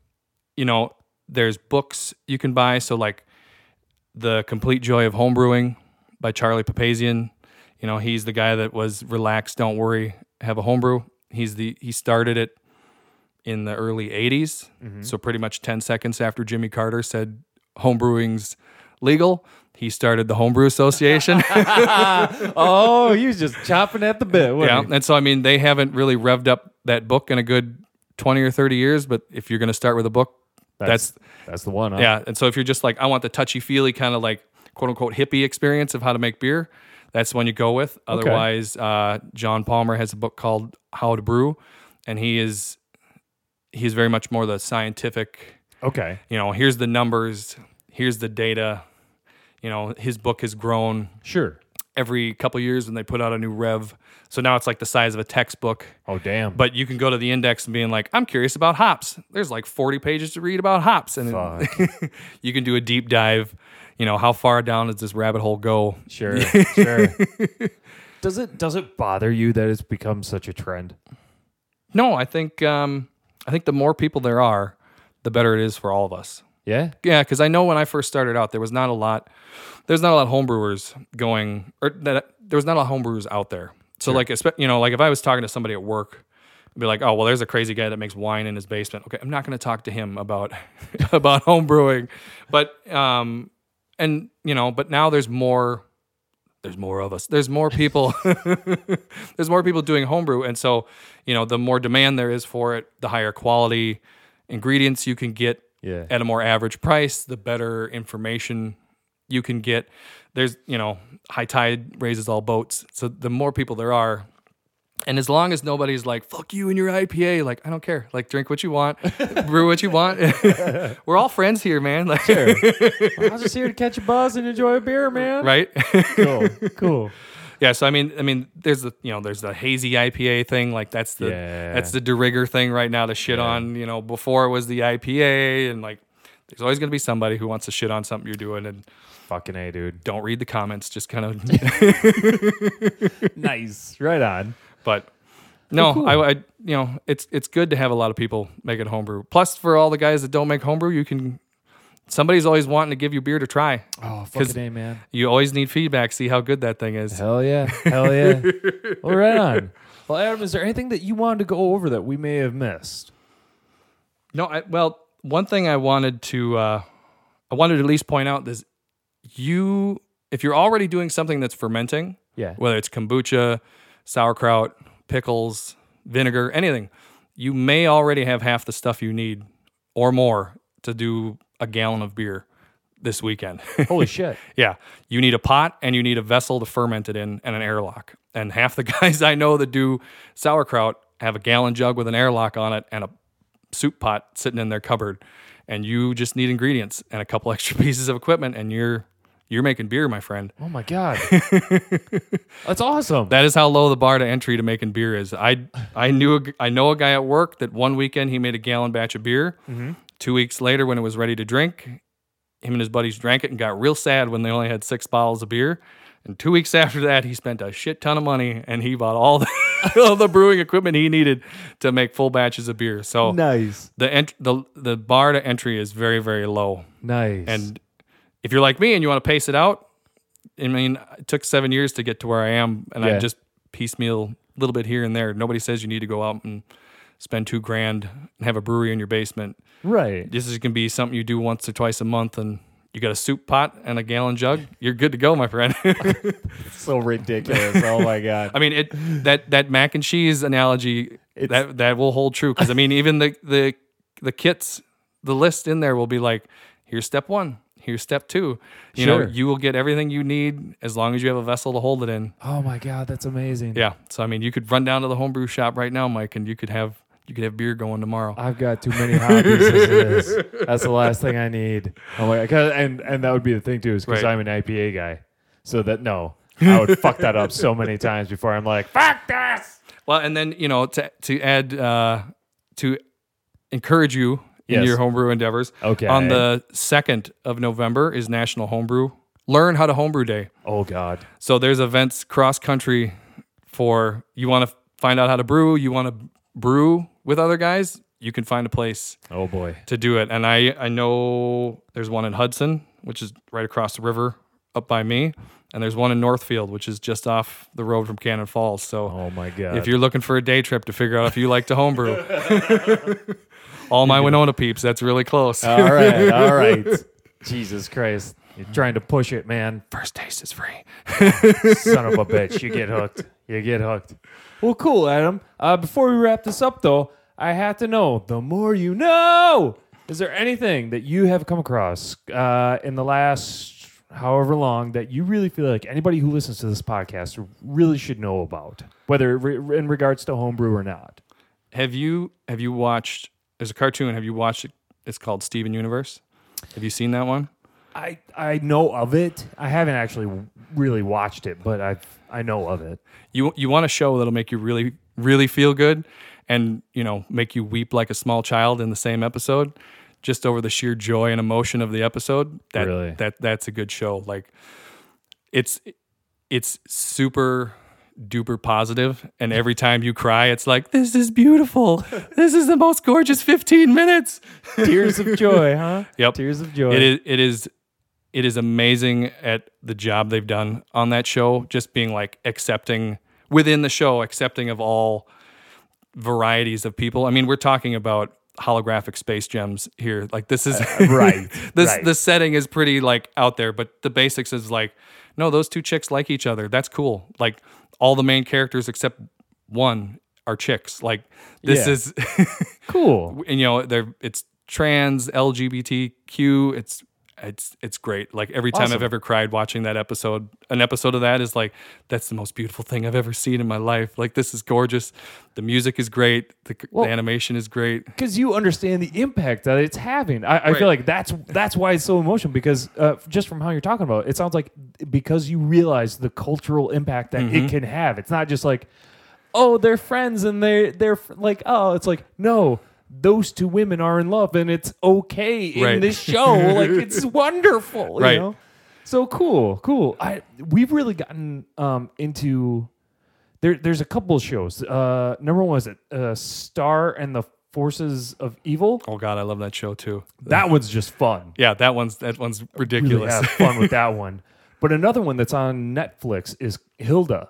you know, there's books you can buy. So like the Complete Joy of Homebrewing by Charlie Papazian. You know, he's the guy that was relaxed, don't worry, have a homebrew. He's the he started it in the early 80s. Mm-hmm. So pretty much 10 seconds after Jimmy Carter said homebrewing's legal, he started the Homebrew Association. Oh, he was just chopping at the bit. yeah. he? And so I mean, they haven't really revved up that book in a good 20 or 30 years, but if you're going to start with a book, that's that's the one. Huh? Yeah, and so if you're just like, I want the touchy feely kind of like quote unquote hippie experience of how to make beer, that's the one you go with. Otherwise, uh, John Palmer has a book called How to Brew, and he is he's very much more the scientific. Okay. You know, here's the numbers, here's the data. You know, his book has grown Sure. Every couple years when they put out a new rev. So now it's like the size of a textbook. Oh damn. But you can go to the index and being like, I'm curious about hops. There's like 40 pages to read about hops, and you can do a deep dive. You know, how far down does this rabbit hole go? Sure, sure. Does it does it bother you that it's become such a trend? No, I think um, I think the more people there are, the better it is for all of us. Yeah. Yeah, because I know when I first started out, there was not a lot. There's not a lot of homebrewers going, or that there was not a lot of homebrewers out there. So like, you know, like if I was talking to somebody at work, I'd be like, oh well, there's a crazy guy that makes wine in his basement. Okay, I'm not going to talk to him about about homebrewing, but um, and you know, but now there's more there's more of us. There's more people. there's more people doing homebrew, and so you know, the more demand there is for it, the higher quality ingredients you can get Yeah. at a more average price, the better information you can get. There's, you know, high tide raises all boats. So the more people there are, and as long as nobody's like, fuck you and your IPA, like, I don't care. Like, drink what you want, brew what you want. We're all friends here, man. Like, I was just here to catch a buzz and enjoy a beer, man. right? Cool. Cool. Yeah. So, I mean, I mean, there's the, you know, there's the hazy IPA thing. Like, that's the, Yeah. that's the de thing right now to shit on, you know, before it was the IPA. And like, there's always going to be somebody who wants to shit on something you're doing. And Fucking A, dude. don't read the comments, just kind of Nice. Right on. But no, oh, cool. I, I, you know, it's it's good to have a lot of people making homebrew. Plus, for all the guys that don't make homebrew, you can. Somebody's always wanting to give you beer to try. Oh, fucking A, man. You always need feedback. See how good that thing is. Hell yeah. Hell yeah. well, right on. Well, Adam, is there anything that you wanted to go over that we may have missed? No, I, well, one thing I wanted to, uh, I wanted to at least point out is, you if you're already doing something that's fermenting, Yeah. whether it's kombucha, sauerkraut, pickles, vinegar, anything, you may already have half the stuff you need or more to do a gallon of beer this weekend. Holy shit. yeah, you need a pot and you need a vessel to ferment it in and an airlock. And half the guys I know that do sauerkraut have a gallon jug with an airlock on it and a soup pot sitting in their cupboard. And you just need ingredients and a couple extra pieces of equipment and you're you're making beer, my friend. Oh my god. That's awesome. That is how low the bar to entry to making beer is. I I knew a, I know a guy at work that one weekend he made a gallon batch of beer. Mm-hmm. Two weeks later, when it was ready to drink, him and his buddies drank it and got real sad when they only had six bottles of beer. And two weeks after that, he spent a shit ton of money and he bought all the all the brewing equipment he needed to make full batches of beer. So nice. the ent- the the bar to entry is very very low. Nice. And if you're like me and you want to pace it out, I mean, it took seven years to get to where I am, and Yeah. I just piecemeal a little bit here and there. Nobody says you need to go out and spend two grand and have a brewery in your basement. Right. This is gonna be something you do once or twice a month, and you got a soup pot and a gallon jug. You're good to go, my friend. So ridiculous. oh my god. I mean, it that that mac and cheese analogy that that will hold true because I mean, even the the the kits, the list in there will be like, here's step one, here's step two. You know, you will get everything you need as long as you have a vessel to hold it in. Oh my god, that's amazing. Yeah. So I mean, you could run down to the homebrew shop right now, Mike, and you could have you could have beer going tomorrow. I've got too many hobbies as it is. That's the last thing I need. Oh my god, and and that would be the thing too, is because Right. I'm an IPA guy. So that no, I would fuck that up so many times before I'm like, fuck this. Well, and then you know to to add uh, to encourage you in Yes. your homebrew endeavors. Okay. On the second of November is National Homebrew Learn How to Homebrew Day. Oh god. So there's events cross country for you want to find out how to brew, you want to brew with other guys, you can find a place Oh boy. to do it. And I I know there's one in Hudson, which is right across the river up by me, and there's one in Northfield, which is just off the road from Cannon Falls. So Oh my god. if you're looking for a day trip to figure out if you like to homebrew, all my Winona peeps, that's really close. all right, all right. Jesus Christ. You're trying to push it, man. First taste is free. Son of a bitch. You get hooked. You get hooked. Well, cool, Adam. Uh, before we wrap this up, though, I have to know the more you know. Is there anything that you have come across uh, in the last however long that you really feel like anybody who listens to this podcast really should know about, whether re- in regards to homebrew or not? Have you have you watched? There's a cartoon. Have you watched it? It's called Steven Universe. Have you seen that one? I I know of it. I haven't actually really watched it, but I I know of it. You you want a show that'll make you really really feel good, and you know make you weep like a small child in the same episode, just over the sheer joy and emotion of the episode. That Really? that that's a good show. Like it's it's super duper positive and every time you cry it's like this is beautiful this is the most gorgeous 15 minutes Tears of joy, huh? Yep. Tears of joy. It is it is it is amazing at the job they've done on that show, just being like accepting within the show, accepting of all varieties of people. I mean, we're talking about holographic space gems here. Like this is uh, right, this right. the setting is pretty like out there, but the basics is like, no, those two chicks like each other. That's cool. Like all the main characters except one are chicks. Like this Yeah. is Cool. and you know they're it's trans lgbtq it's it's it's great like every time Awesome. i've ever cried watching that episode an episode of that is like that's the most beautiful thing i've ever seen in my life like this is gorgeous the music is great the, Well- the animation is great because you understand the impact that it's having. I, I Right. feel like that's that's why it's so emotional. Because uh, just from how you're talking about it, it sounds like because you realize the cultural impact that Mm-hmm. it can have. It's not just like, oh, they're friends and they they're like, oh, it's like no. Those two women are in love, and it's okay in Right. this show. like it's wonderful, Right. you know. So cool, cool. I we've really gotten um, into there, there's a couple of shows. Uh, number one was it uh, Star and the Forces of Evil. oh god i love that show too That one's just fun. yeah that one's that one's Really ridiculous have fun with that one. But another one that's on Netflix is Hilda.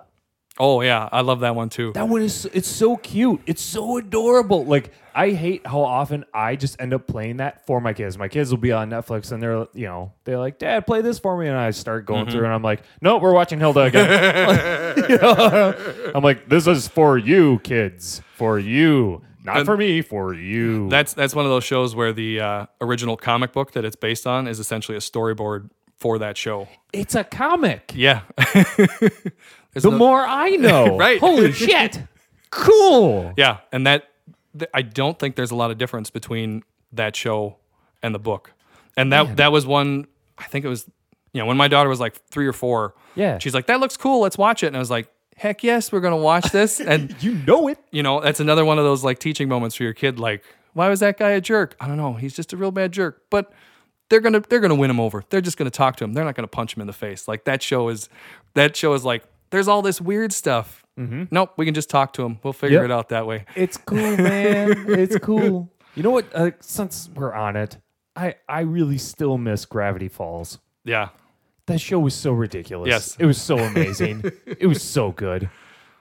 Oh yeah i love that one too That one is it's so cute. It's so adorable. Like I hate how often I just end up playing that for my kids. My kids will be on Netflix and they're you know they're like, Dad, play this for me, and I start going through and I'm like, No, we're watching Hilda again. You know? I'm like, this is for you, kids, for you, not And- for me, for you. that's that's one of those shows where the uh, original comic book that it's based on is essentially a storyboard for that show it's a comic. yeah There's The more I know, Right. Holy shit! Cool. Yeah, and that th- I don't think there's a lot of difference between that show and the book. And that that was one I think it was you know, when my daughter was like 3 or 4, Yeah. she's like that looks cool, let's watch it. And I was like, heck yes, we're going to watch this. and You know it. you know, that's another one of those like teaching moments for your kid like, why was that guy a jerk? I don't know, he's just a real bad jerk. But they're gonna they're gonna win him over. They're just gonna talk to him. They're not gonna punch him in the face. Like that show is that show is like there's all this weird stuff. Nope, we can just talk to him. We'll figure Yep. it out that way. It's cool, man. it's cool. You know what? Uh, since we're on it, I I really still miss Gravity Falls. Yeah. That show was so ridiculous. Yes. it was so amazing. it was so good.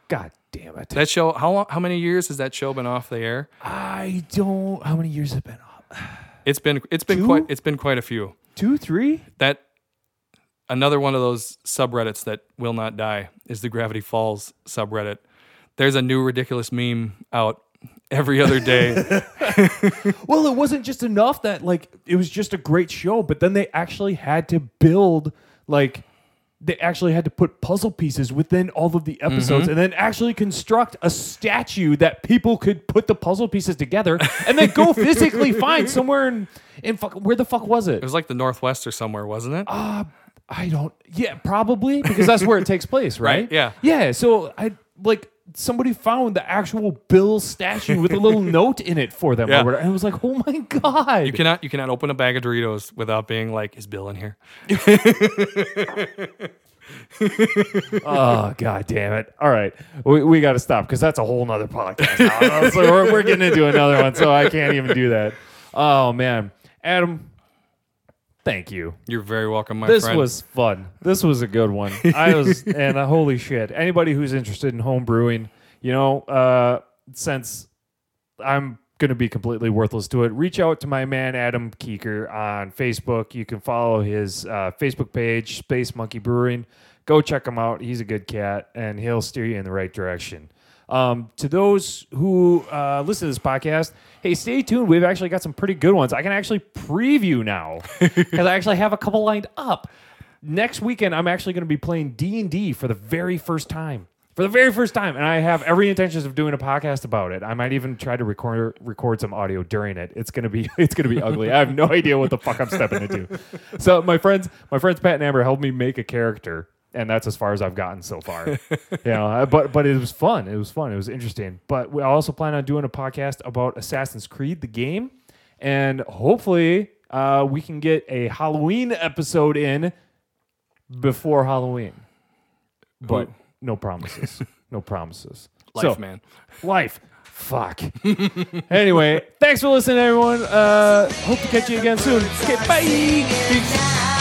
God damn it! That show, how long, how many years has that show been off the air? I don't. How many years have it been off? It's been it's been Two? quite it's been quite a few. Two, three? That another one of those subreddits that will not die is the Gravity Falls subreddit. There's a new ridiculous meme out every other day. Well, it wasn't just enough that like it was just a great show, but then they actually had to build like they actually had to put puzzle pieces within all of the episodes mm-hmm. and then actually construct a statue that people could put the puzzle pieces together and then go physically find somewhere in in fuck where the fuck was it? it was like the Northwest or somewhere, wasn't it? Uh, I don't. Yeah, probably because that's where it takes place, right? Right, yeah. Yeah. So I like somebody found the actual Bill statue with a little note in it for them, Yeah. and I was like, oh my god. you cannot you cannot open a bag of Doritos without being like, is Bill in here? oh god damn it! All right, we, we got to stop because that's a whole nother podcast. so we're, we're getting into another one, so I can't even do that. Oh man, Adam. Thank you. You're very welcome, my friend. this friend. was fun. This was a good one. I was and uh, holy shit. Anybody who's interested in home brewing, you know, uh, since I'm gonna be completely worthless to it, reach out to my man Adam Kuecker on Facebook. You can follow his uh, Facebook page, Space Monkey Brewing. Go check him out. He's a good cat, and he'll steer you in the right direction. Um, to those who uh, listen to this podcast, hey, stay tuned. We've actually got some pretty good ones. I can actually preview now because I actually have a couple lined up. Next weekend, I'm actually going to be playing D and D for the very first time. For the very first time, and I have every intentions of doing a podcast about it. I might even try to record record some audio during it. It's gonna be it's gonna be ugly. I have no idea what the fuck I'm stepping into. So my friends, my friends Pat and Amber helped me make a character, and that's as far as I've gotten so far. you know, but but it was fun. It was fun. It was interesting. But we also plan on doing a podcast about Assassin's Creed, the game, and hopefully uh, we can get a Halloween episode in before Halloween. But no promises. No promises. life, so, man. Life. Fuck. anyway, thanks for listening, everyone. Uh, hope to catch you again soon. Okay, bye. Peace.